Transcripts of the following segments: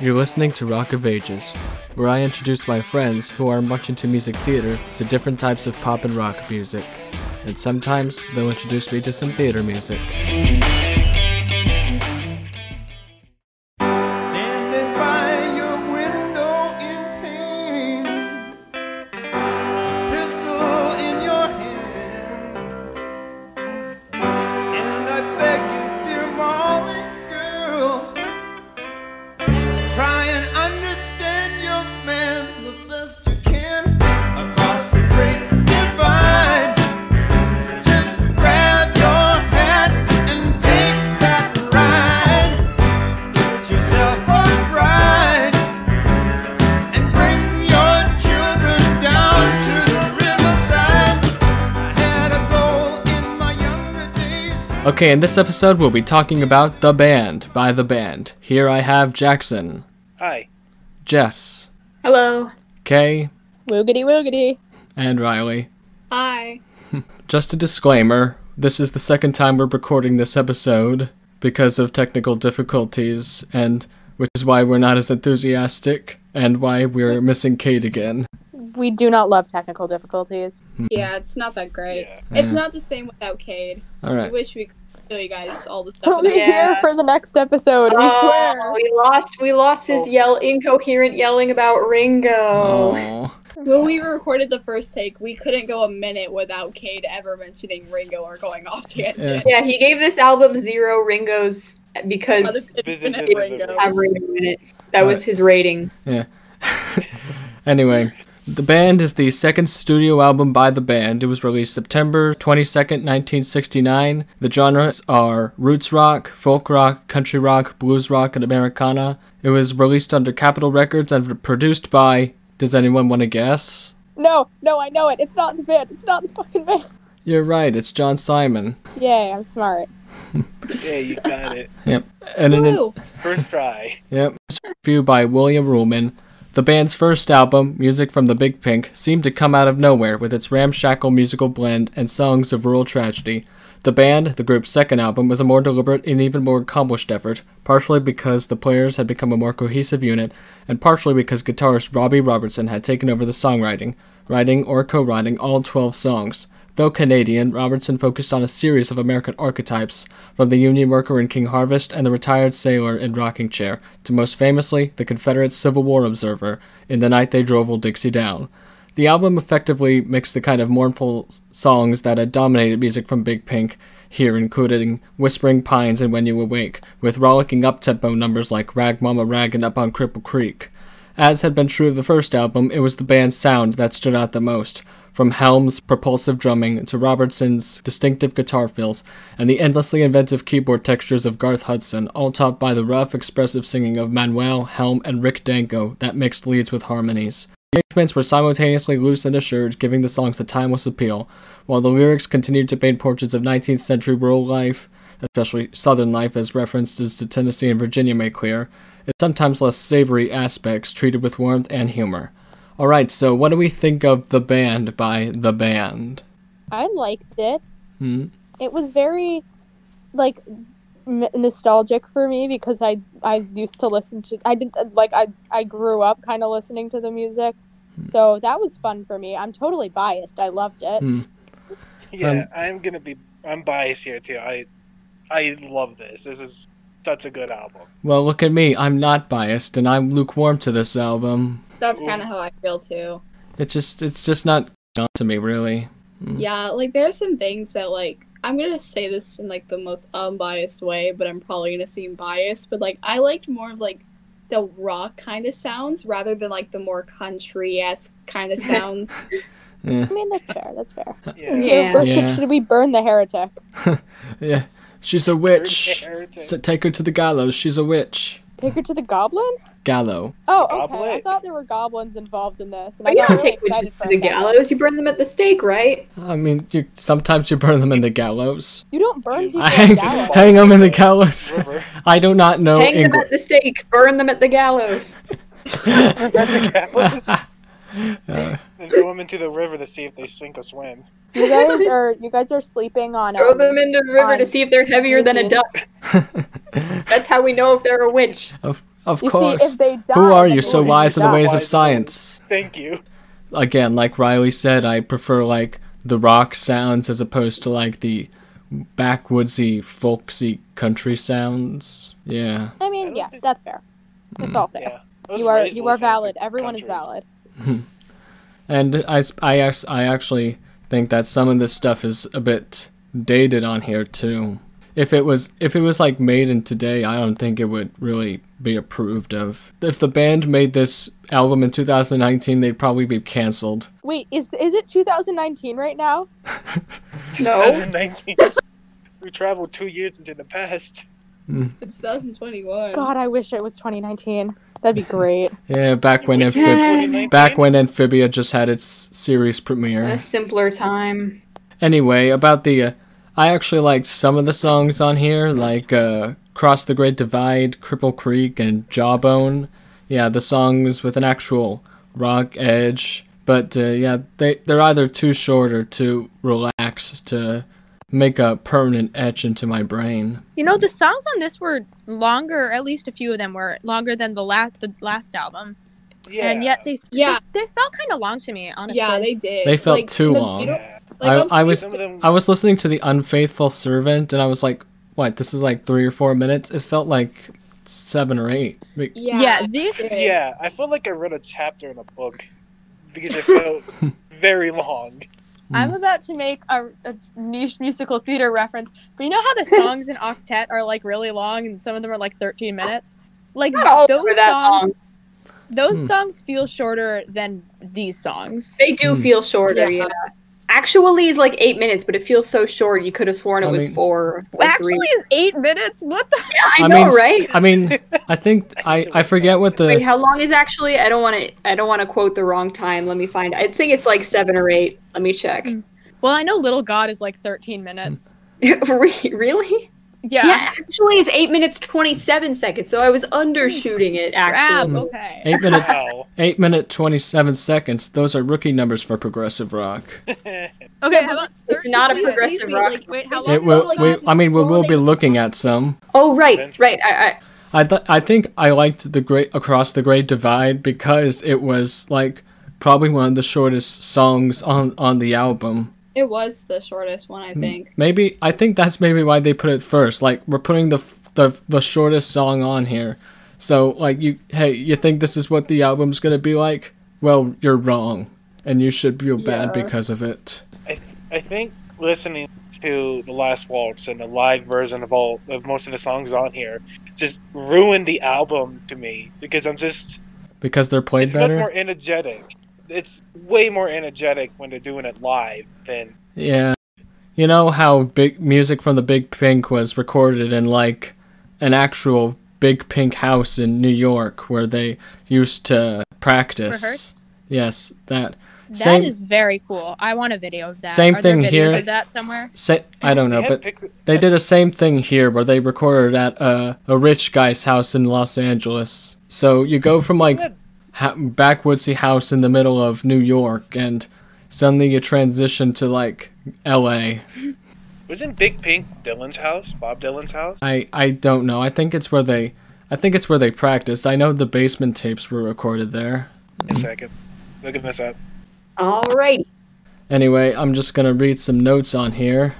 You're listening to Rock of Ages, where I introduce my friends who are much into music theater to different types of pop and rock music. And sometimes they'll introduce me to some theater music. Okay, in this episode, we'll be talking about The Band by The Band. Here I have Jackson, Hi. Jess, Hello. Kay, Woogity woogity. and Riley. Hi. Just a disclaimer this is the second time we're recording this episode because of technical difficulties, and which is why we're not as enthusiastic and why we're missing Kate again. We do not love technical difficulties. Hmm. Yeah, it's not that great. Yeah. It's Yeah. not the same without Cade. I Alright. wish we could show you guys all the stuff. He'll be here for the next episode. We Oh, swear. we lost. We lost his Oh. yell, incoherent yelling about Ringo. Oh. When we recorded the first take, we couldn't go a minute without Cade ever mentioning Ringo or going off tangent. Yeah. Yeah, he gave this album zero Ringos because infinite Visit- Ringos. Ringo in it. That was his rating. Yeah. anyway, The Band is the second studio album by the band. It was released September 22nd, 1969. The genres are roots rock, folk rock, country rock, blues rock, and Americana. It was released under Capitol Records and produced by. Does anyone want to guess? No, no, I know it. It's not the band. It's not the fucking band. You're right, it's John Simon. Yay, I'm smart. Yeah, you got it. Yep. And an, Woo! First try. Yep. Review by William Ruhlmann. The band's first album, Music from the Big Pink, seemed to come out of nowhere with its ramshackle musical blend and songs of rural tragedy. The band, the group's second album, was a more deliberate and even more accomplished effort, partially because the players had become a more cohesive unit, and partially because guitarist Robbie Robertson had taken over the songwriting, writing or co writing all 12 songs. Though Canadian, Robertson focused on a series of American archetypes, from the Union worker in King Harvest and the retired sailor in Rocking Chair, to most famously, the Confederate Civil War observer in The Night They Drove Old Dixie Down. The album effectively mixed the kind of mournful songs that had dominated music from Big Pink here, including Whispering Pines and When You Awake, with rollicking up-tempo numbers like Rag Mama Rag and Up on Cripple Creek. As had been true of the first album, it was the band's sound that stood out the most, from Helm's propulsive drumming to Robertson's distinctive guitar fills and the endlessly inventive keyboard textures of Garth Hudson, all topped by the rough, expressive singing of Manuel, Helm, and Rick Danko that mixed leads with harmonies. The arrangements were simultaneously loose and assured, giving the songs a timeless appeal, while the lyrics continued to paint portraits of 19th century rural life, especially Southern life as references to Tennessee and Virginia make clear, its sometimes less savory aspects treated with warmth and humor. Alright, so what do we think of The Band by The Band? I liked it. Hmm? It was very, like, m- nostalgic for me because I I used to listen to I did like I I grew up kind of listening to the music, so that was fun for me. I'm totally biased. I loved it. Hmm. Yeah, Um, I'm gonna be. I'm biased here too. I, I love this. This is such a good album. Well, look at me. I'm not biased, and I'm lukewarm to this album. That's kind of how I feel too. It's just, it's just not on to me, really. Mm. Yeah, like there's some things that like I'm gonna say this in like the most unbiased way, but I'm probably gonna seem biased. But like I liked more of like the rock kind of sounds rather than like the more country esque kind of sounds. Yeah, I mean, that's fair. That's fair. Yeah. Yeah. Or should, should we burn the heretic? yeah. She's a witch. So take her to the gallows. She's a witch. Take her to the goblin? Gallow. Oh, okay. I thought there were goblins involved in this. And I you got don't really take witches to a the second. gallows. You burn them at the stake, right? I mean, you sometimes you burn them in the gallows. You don't burn people I hang, gallows. hang them in the gallows. I do not know Hang them at the stake. Burn them at the gallows. Gallows. Uh, Then throw them into the river to see if they sink or swim. You guys are you guys are sleeping on Throw um, them into the river to see if they're heavier than a duck. That's how we know if they're a witch. of- Of You course. see, if they die, Who are you so wise in the ways of science? Thank you. Again, like Riley said, I prefer like the rock sounds as opposed to like the backwoodsy, folksy country sounds. Yeah. I mean, yeah, that's fair. It's hmm. all fair. Yeah. You are you are valid. Everyone is valid. And I, s- I, act- I actually think that some of this stuff is a bit dated on here too. If it was if it was like made in today, I don't think it would really be approved of. If the band made this album in 2019, they'd probably be canceled. Wait, is is it 2019 right now? No. 2019. we traveled two years into the past. It's 2021. God, I wish it was 2019. That'd be great. Yeah, back when wish Amphib- back when Amphibia just had its series premiere. A simpler time. Anyway, about the, uh, I actually liked some of the songs on here, like uh, "Cross the Great Divide," "Cripple Creek," and "Jawbone." Yeah, the songs with an actual rock edge. But uh, yeah, they they're either too short or too relaxed to make a permanent etch into my brain. You know, the songs on this were longer. At least a few of them were longer than the last the last album, Yeah. and yet they Yeah. they, they felt kind of long to me. Honestly, Yeah, they did. They felt Like, too the- long. You know, Yeah. like, I, I'm was them. I was listening to the Unfaithful Servant, and I was like, "What? This is like three or four minutes." It felt like seven or eight. Like, Yeah. yeah, these Yeah, I felt like I read a chapter in a book because it felt very long. I'm about to make a, a niche musical theater reference, but you know how the songs in Octet are like really long, and some of them are like 13 minutes. Like Not all those that songs, long. those Hmm. songs feel shorter than these songs. They do Hmm. feel shorter, Yeah. yeah. Actually, is like eight minutes, but it feels so short. You could have sworn it I was mean- four. Actually, three. is eight minutes. What the? yeah, I, know, mean, right? I mean, I think I I forget what Wait, the how long is actually? I don't want to. I don't want to quote the wrong time. Let me find. I think it's like seven or eight. Let me check. Mm. Well, I know Little God is like 13 minutes. Really? Yeah. Yeah. actually, it's eight minutes twenty-seven seconds. So I was undershooting it. Crap. Actually, Okay. Mm. eight minute Wow. eight minute twenty seven seconds. Those are rookie numbers for progressive rock. Okay. How about It's 13 not a progressive Wait, rock. like, Wait, how it's long? It will. like We, I mean, we will be looking at some. Oh right, right. I, I I th- I think I liked the great across the Great Divide because it was like probably one of the shortest songs on on the album. It was the shortest one, I mm, think. Maybe I think that's maybe why they put it first. Like we're putting the the the shortest song on here. So like you hey, you think this is what the album's going to be like? Well, you're wrong. And you should feel bad because of it. I I think listening to the Last Waltz and the live version of all of most of the songs on here just ruined the album to me because I'm just Because they're played it's much better. more energetic. It's way more energetic when they're doing it live than Yeah. You know how big music from the Big Pink was recorded in like an actual Big Pink house in New York where they used to practice. Rehearse? Yes, that. That is very cool. I want a video of that. Same Are there thing videos here. Of that somewhere. Say, I don't know, They but had they did the same thing here where they recorded at a, a rich guy's house in Los Angeles. So you go from like Yeah. Ha- backwoodsy house in the middle of New York and suddenly you transition to like L.A. wasn't Big Pink Dylan's house, Bob Dylan's house. I I don't know. I think it's where they I think it's where they practiced. I know the basement tapes were recorded there. A second, looking this up. alrighty. Anyway, I'm just gonna read some notes on here.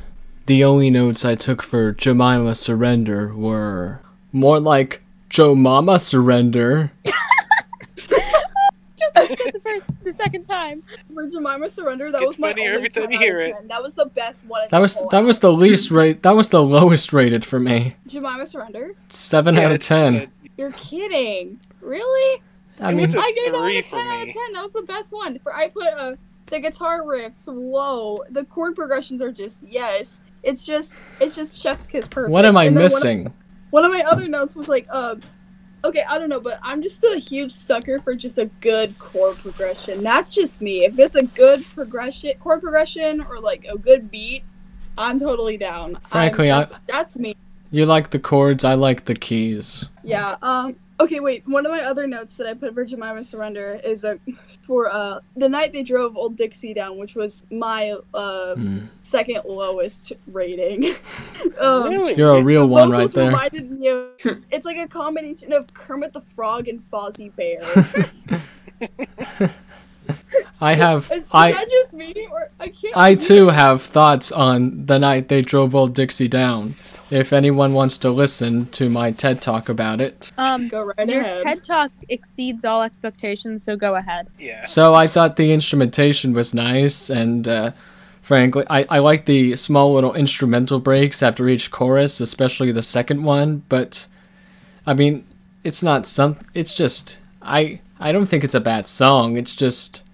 The only notes I took for Jemima Surrender were more like Joe Mama Surrender. the first, the second time. For Jemima Surrender, that It's was my funnier only every time 10 you hear it. That was the best one. That was whole that was the least rate. That was the lowest rated for me. Jemima Surrender. Seven Yeah, out of ten. it's- You're kidding. Really? I It mean, was a I gave that one a 10 out of 10. That was the best one. For I put uh, the guitar riffs, whoa. The chord progressions are just yes. It's just it's just chef's kiss perfect. what am I And then one of- missing? One of my other notes was like, uh, okay, I don't know, but I'm just a huge sucker for just a good chord progression. That's just me. If it's a good progression, chord progression, or like a good beat, I'm totally down. Frankly, I- that's, that's me. You like the chords. I like the keys. Yeah. Um. Okay, wait. One of my other notes that I put for Jemima Surrender is uh, for uh, the night they drove Old Dixie down, which was my uh, Hmm. second lowest rating. um, Really? You're a real the one right vocals there. reminded me of. It's like a combination of Kermit the Frog and Fozzie Bear. I have Is, is I that just me, or I can't? I too have thoughts on the night they drove old Dixie down. If anyone wants to listen to my TED talk about it. Um, Go right ahead. your ahead. TED Talk exceeds all expectations, so go ahead. Yeah. So I thought the instrumentation was nice, and uh, frankly, I, I like the small little instrumental breaks after each chorus, especially the second one. But I mean, it's not some. It's just I I don't think it's a bad song. It's just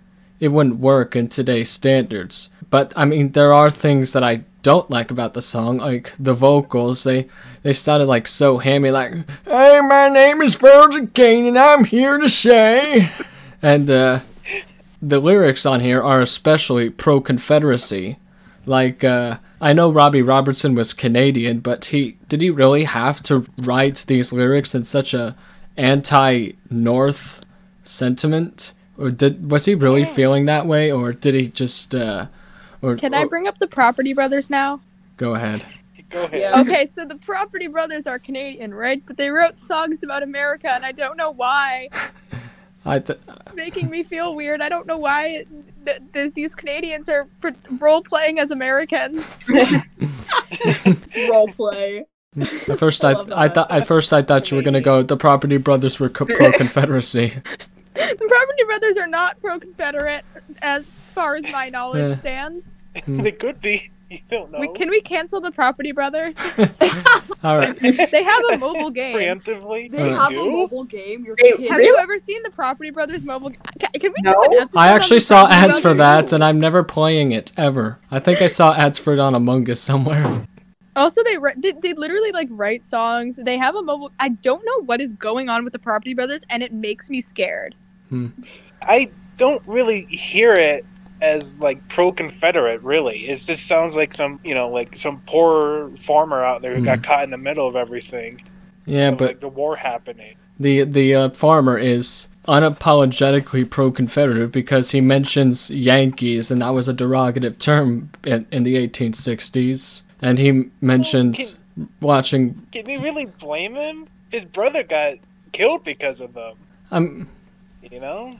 it wouldn't work in today's standards. But I mean, there are things that I don't like about the song, like the vocals. They they sounded like so hammy, like "Hey, my name is Virgil Caine, and I'm here to say," and uh, the lyrics on here are especially pro Confederacy. Like, uh, I know Robbie Robertson was Canadian, but he did he really have to write these lyrics in such a anti-North sentiment, or did was he really feeling that way, or did he just? Uh, or, Can I bring up the Property Brothers now? go ahead? Go ahead. Yeah. Okay, so the Property Brothers are Canadian, right? But they wrote songs about America, and I don't know why. I th- making me feel weird. I don't know why th- th- these Canadians are pr- role playing as Americans. Role play. at first I love I thought at first I thought you were gonna go. The Property Brothers were co- pro Confederacy. The Property Brothers are not pro Confederate, as far as my knowledge Yeah. stands. They could be. You don't know. We, can we cancel the Property Brothers? All right. They have a mobile game. preemptively. They Uh, have do? a mobile game. You're Wait, kidding. Have you ever seen the Property Brothers mobile? G- Can, can we do No. an I actually saw Property ads for that, and I'm never playing it ever. I think I saw ads for it on Among Us somewhere. Also, they, ri- they they literally like write songs. They have a mobile. I don't know what is going on with the Property Brothers, and it makes me scared. I don't really hear it as like pro-Confederate. Really, it just sounds like some you know like some poor farmer out there who got caught in the middle of everything. Yeah, but like the war happening. the the uh, farmer is unapologetically pro-Confederate because he mentions Yankees, and that was a derogative term in, in the 1860s. And he mentions watching. Can you really blame him? His brother got killed because of them. I'm. You know.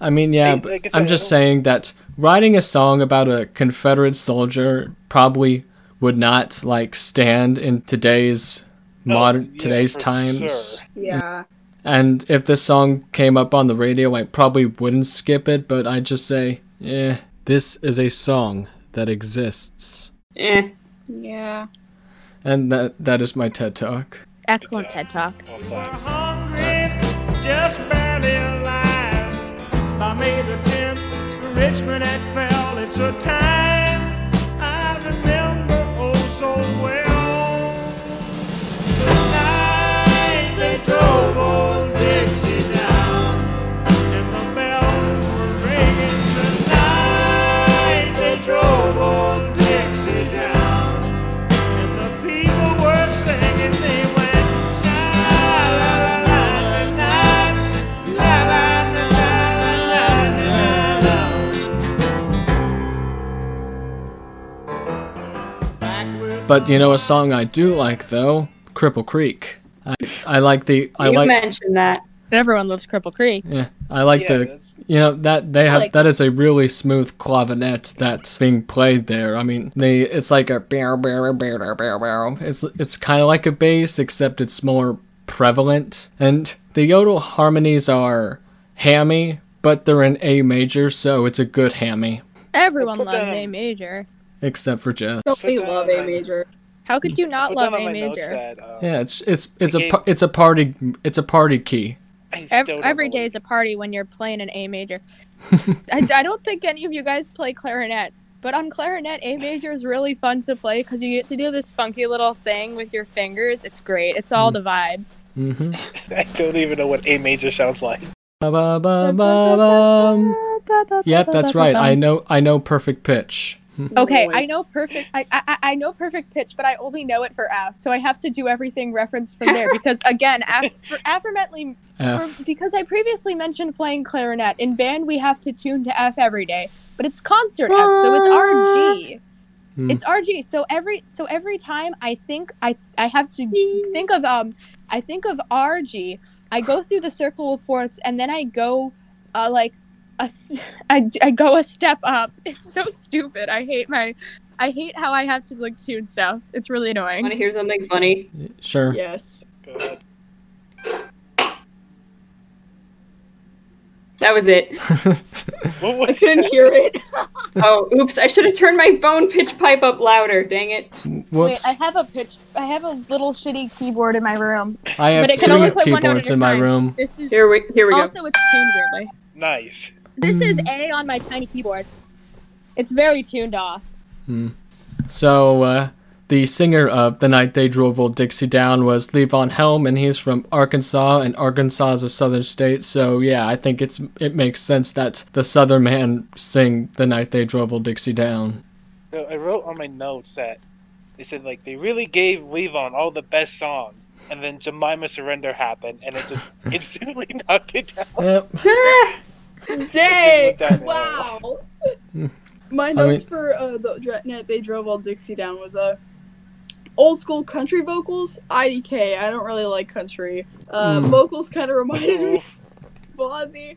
I mean, yeah, Hey, but like I said, I'm just saying that writing a song about a Confederate soldier probably would not like stand in today's modern Oh, yeah, today's times. sure. Yeah. And if this song came up on the radio, I probably wouldn't skip it, but I'd just say, eh, this is a song that exists. Eh. Yeah. And that that is my TED Talk. Excellent TED Talk. Well done. hungry, Richmond had fell. It's a time But you know a song I do like though? Cripple Creek. I, I like the I you like mentioned that. Everyone loves Cripple Creek. yeah, I like Yeah, the You know that they have Like- that is a really smooth clavinet that's being played there. I mean, they it's like a barrel barrel barrel barrel barrel. It's it's kind of like a bass except it's more prevalent. And the yodel harmonies are hammy, but they're in A major, so it's a good hammy. Everyone put that loves A major. Except for Jess. Don't we love A major? How could you not love A major? that, uh, Yeah, it's it's it's a Okay. it's a party it's a party key. I Ev- every know day what- is a party when you're playing an A major. I, I don't think any of you guys play clarinet, but on clarinet, A major is really fun to play because you get to do this funky little thing with your fingers. It's great. It's all the vibes. Mm-hmm. I don't even know what A major sounds like. Ba-ba-ba-ba-bum. Yep, that's right. I know I know perfect pitch. Okay, I know perfect. I, I I know perfect pitch, but I only know it for F, so I have to do everything referenced from there. Because again, F, for affirmately, for, because I previously mentioned playing clarinet in band, we have to tune to F every day, but it's concert F, so it's RG. Hmm. It's RG. So every so every time I think I I have to think of um I think of RG. I go through the circle of fourths, and then I go, uh, like a s- I, I go a step up. It's so stupid. I hate my. I hate how I have to like tune stuff. It's really annoying. Want to hear something funny? Sure. Yes. That was it. What I couldn't hear it. Oh, oops! I should have turned my phone pitch pipe up louder. Dang it! Wait, I have a pitch. I have a little shitty keyboard in my room. I have but it can only put one note keyboards at a in my time. room. This is Here we here we go. also it's tuned weirdly. nice? This is A on my tiny keyboard. It's very tuned off. Hmm. So, uh, the singer of The Night They Drove Old Dixie Down was Levon Helm, and he's from Arkansas, and Arkansas is a southern state, so yeah, I think it's it makes sense that the southern man sing The Night They Drove Old Dixie Down. So I wrote on my notes that they said like they really gave Levon all the best songs, and then Jemima Surrender happened, and it just instantly knocked it down. Yep. Dang! went down the Wow. My I notes mean- for uh, the dra- they drove all Dixie down was uh, old school country vocals. IDK. I don't really like country. Uh, Hmm. Vocals kind of reminded me Oh, of Ozzy.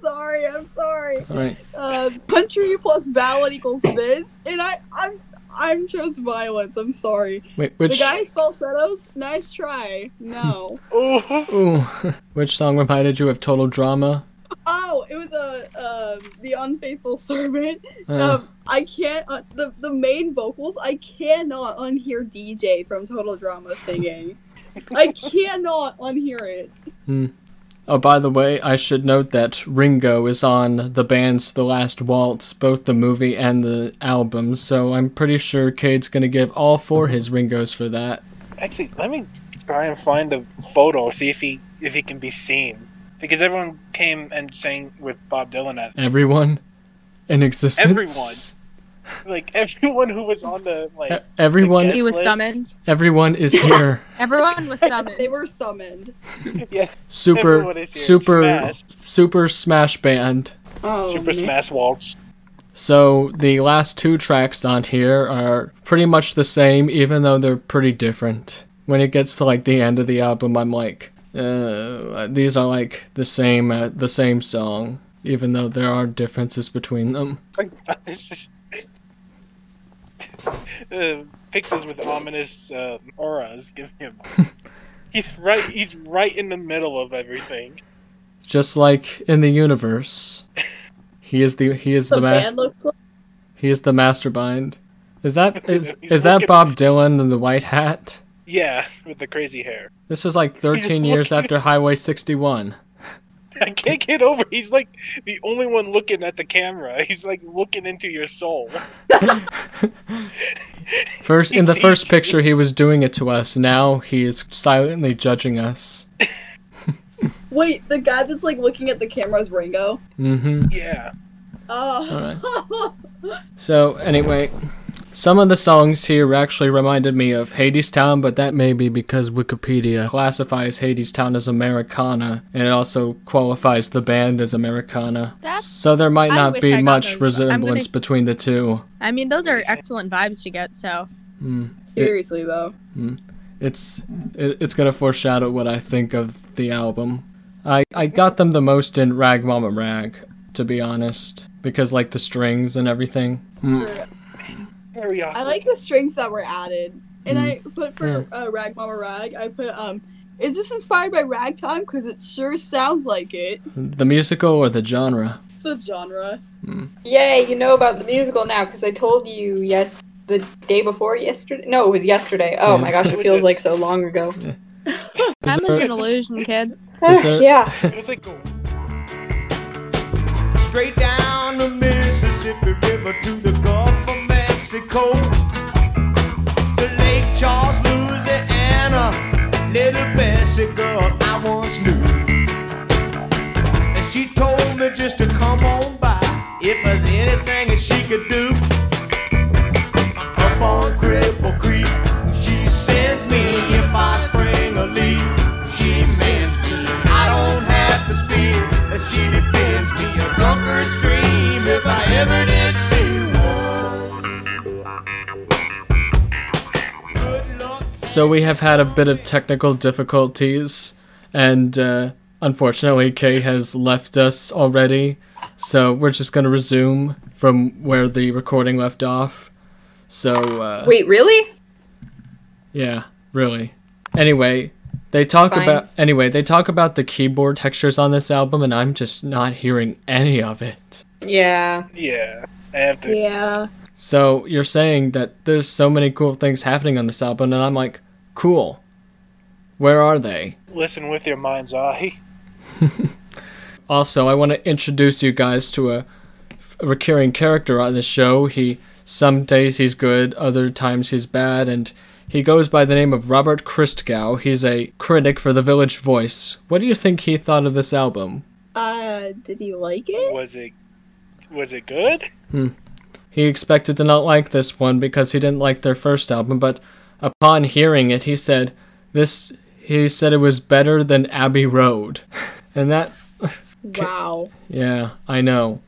Sorry, I'm sorry. Alright. Uh, country plus ballad equals this, and I I'm I'm chose violence. I'm sorry. Wait, which The guy's falsettos. Nice try. No. oh, ooh, which song reminded you of Total Drama? It was a um, the unfaithful servant. Uh, Um, I can't uh, the the main vocals. I cannot unhear DJ from Total Drama singing. I cannot unhear it. Oh, by the way, I should note that Ringo is on the band's The Last Waltz, both the movie and the album, so I'm pretty sure Cade's gonna give all four his Ringos for that. actually, let me try and find a photo, see if he if he can be seen, because everyone came and sang with Bob Dylan at Everyone in existence. Everyone. like everyone who was on the like. Everyone, He was list. summoned. everyone is here. Everyone was summoned. they were summoned. yeah, Super, is here. super, Smash. super smash band. Oh, Super man. Smash Waltz. So the last two tracks on here are pretty much the same, even though they're pretty different. When it gets to like the end of the album, I'm like, uh, these are like the same, uh, the same song, even though there are differences between them. Like this is. uh, Pixels with ominous uh, auras give him. he's right. He's right in the middle of everything. Just like in the universe, he is the he is The the master. like He is the mastermind. Is that is is that Bob Dylan in the white hat? Yeah, with the crazy hair. This was like 13 years after Highway 61. I can't get over. He's like the only one looking at the camera. He's like looking into your soul. First, in the first picture, he was doing it to us. Now he is silently judging us. Wait, the guy that's like looking at the camera is Ringo. Mm-hmm. Yeah. Oh. So anyway, some of the songs here actually reminded me of Hadestown, but that may be because Wikipedia classifies Hadestown as Americana, and it also qualifies the band as Americana. That's- so there might not be much those. I'm gonna- resemblance between the two. I mean, those are excellent vibes to get. So Seriously though. It's it, it's gonna foreshadow what I think of the album. I I got them the most in Rag Mama Rag, to be honest, because like the strings and everything. Mm. Very I like the strings that were added, and I Mm. put for uh, Rag Mama Rag. I put um. Is this inspired by ragtime? Because it sure sounds like it. The musical or the genre? The genre. Yay, you know about the musical now because I told you yes the day before yesterday. No, it was yesterday. Oh Yeah. my gosh, it feels like so long ago. time is there- an illusion, kids. There- yeah. It was like Straight down the Mississippi River to the Gulf of Mexico Lake Charles, Louisiana. Little Bessie girl I once knew. And she told me just to come on by if there's anything that she could do. Up on Cripple Creek, she sends me if I So we have had a bit of technical difficulties, and uh, unfortunately, Kay has left us already. So we're just gonna resume from where the recording left off. So uh, Wait, really? yeah, really. Anyway, they talk Fine. about anyway they talk about the keyboard textures on this album, and I'm just not hearing any of it. Yeah. Yeah, I have to. Yeah. So you're saying that there's so many cool things happening on this album, and I'm like, cool. Where are they? Listen with your mind's eye. Also, I want to introduce you guys to a, a recurring character on the show. He some days he's good, other times he's bad, and he goes by the name of Robert Christgau. He's a critic for The Village Voice. What do you think he thought of this album? Uh, did he like it? Was it? Was it good? Hmm. He expected to not like this one because he didn't like their first album, but upon hearing it, he said this. He said it was better than Abbey Road, and that, Wow. yeah, I know,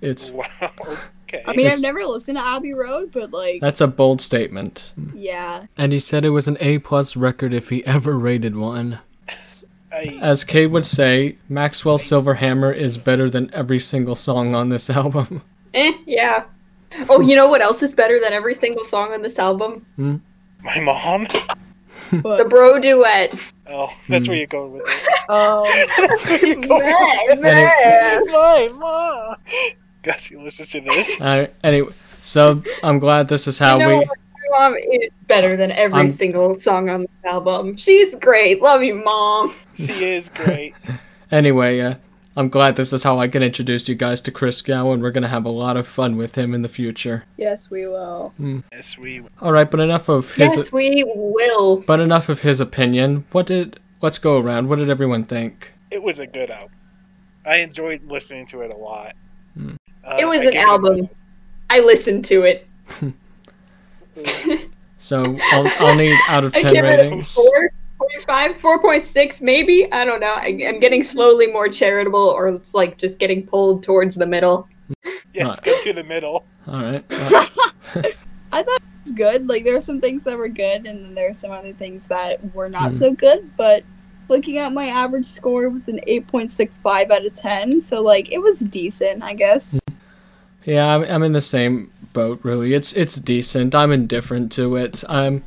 it's Wow. Okay. I mean, It's- I've never listened to Abbey Road, but like, that's a bold statement. yeah. And he said it was an A plus record if he ever rated one. As Cade would say, Maxwell Silver Hammer is better than every single song on this album. Eh, yeah. Oh, you know what else is better than every single song on this album? My mom. The bro duet. Oh, that's Hmm. where you're going with it. um, That's where you're going. with it. my mom. Guess you listen to this. Uh, anyway, so I'm glad this is how you know we. My mom is better than every I'm- single song on this album. She's great. Love you, mom. She is great. Anyway, uh, I'm glad this is how I can introduce you guys to Christgau, and we're gonna have a lot of fun with him in the future. yes, we will. Yes, we. will. All right, but enough of his. Yes, we will. But enough of his opinion. What did? Let's go around. What did everyone think? It was a good album. I enjoyed listening to it a lot. Hmm. Uh, It was I an give album. I listened to it. So I'll, I'll need out of I ten give it a ratings. 4.5, 4.6 maybe. I don't know. I, I'm getting slowly more charitable, or it's like just getting pulled towards the middle. Yes, go to the middle. All right. Uh, It's good. Like, there are some things that were good, and then there are some other things that were not Hmm. so good. But looking at my average score was an 8.65 out of 10. So, like, it was decent, I guess. Yeah, I'm, I'm in the same boat. Really, it's it's decent. I'm indifferent to it. I'm.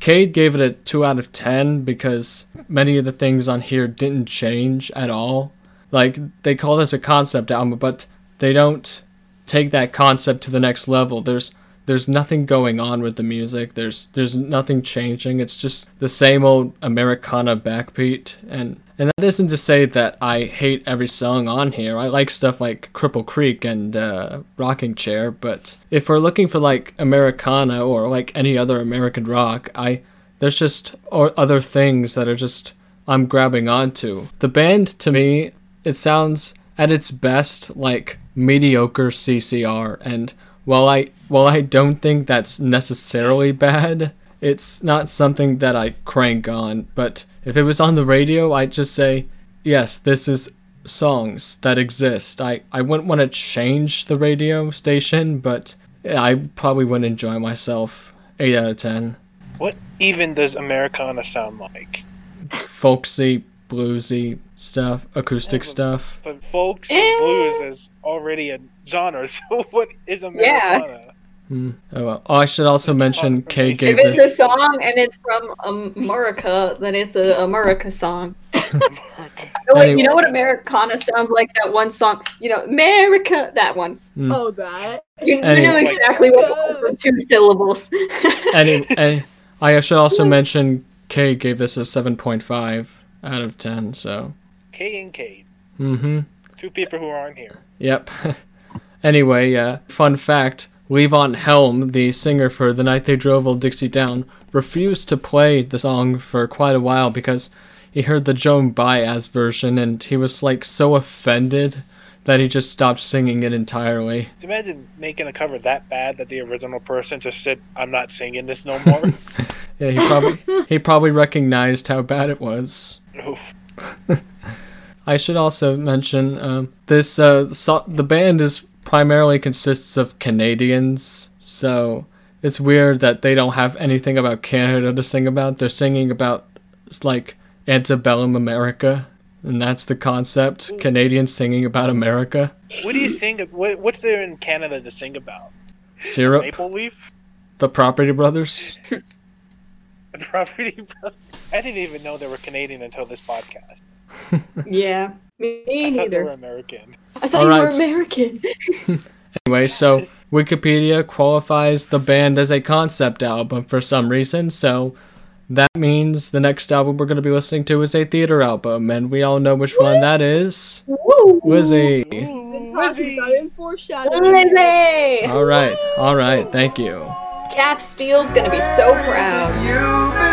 Cade gave it a two out of ten because many of the things on here didn't change at all. Like they call this a concept album, but they don't take that concept to the next level. There's there's nothing going on with the music. There's there's nothing changing. It's just the same old Americana backbeat and and that isn't to say that I hate every song on here. I like stuff like Cripple Creek and uh, Rocking Chair, but if we're looking for like Americana or like any other American rock, I there's just or other things that are just I'm grabbing onto. The band to me, it sounds at its best like mediocre CCR and while I while I don't think that's necessarily bad, it's not something that I crank on, but if it was on the radio, I'd just say, yes, this is songs that exist. I, I wouldn't want to change the radio station, but I probably wouldn't enjoy myself. 8 out of 10. What even does Americana sound like? Folksy, bluesy stuff, acoustic Yeah, but- stuff. But folks and blues is already a genre. So what is Americana? Hmm. Oh, well. oh, I should also mention Kay If gave If it's this. a song and it's from America, then it's an America song. Wait, you know what Americana sounds like? That one song, you know, America, that one. Mm. Oh, that. You, you Any- knew exactly what it was two syllables. Any, and I should also mention Kay gave this a 7.5 out of 10, so. K and Kate, Mm hmm. two people who aren't here. Yep. anyway, uh, fun fact Levon Helm, the singer for The Night They Drove Old Dixie Down, refused to play the song for quite a while because he heard the Joan Baez version and he was like so offended that he just stopped singing it entirely. Imagine making a cover that bad that the original person just said, "I'm not singing this no more." Yeah, he probably he probably recognized how bad it was. I should also mention um, this. Uh, so the band is primarily consists of Canadians, so it's weird that they don't have anything about Canada to sing about. They're singing about it's like antebellum America, and that's the concept. Canadians singing about America. What do you sing? What, what's there in Canada to sing about? Syrup, Maple Leaf? the Property Brothers. The Property Brothers? I didn't even know they were Canadian until this podcast. Yeah, me I thought they were. American. I thought you were Alright. American. Anyway, so Wikipedia qualifies the band as a concept album for some reason, so that means the next album we're going to be listening to is a theater album, and we all know which one that is. Woo! Lizzie. Been talking about it in foreshadowing. Lizzie! All right, all right, thank you. Kath Steele's gonna be so proud. You've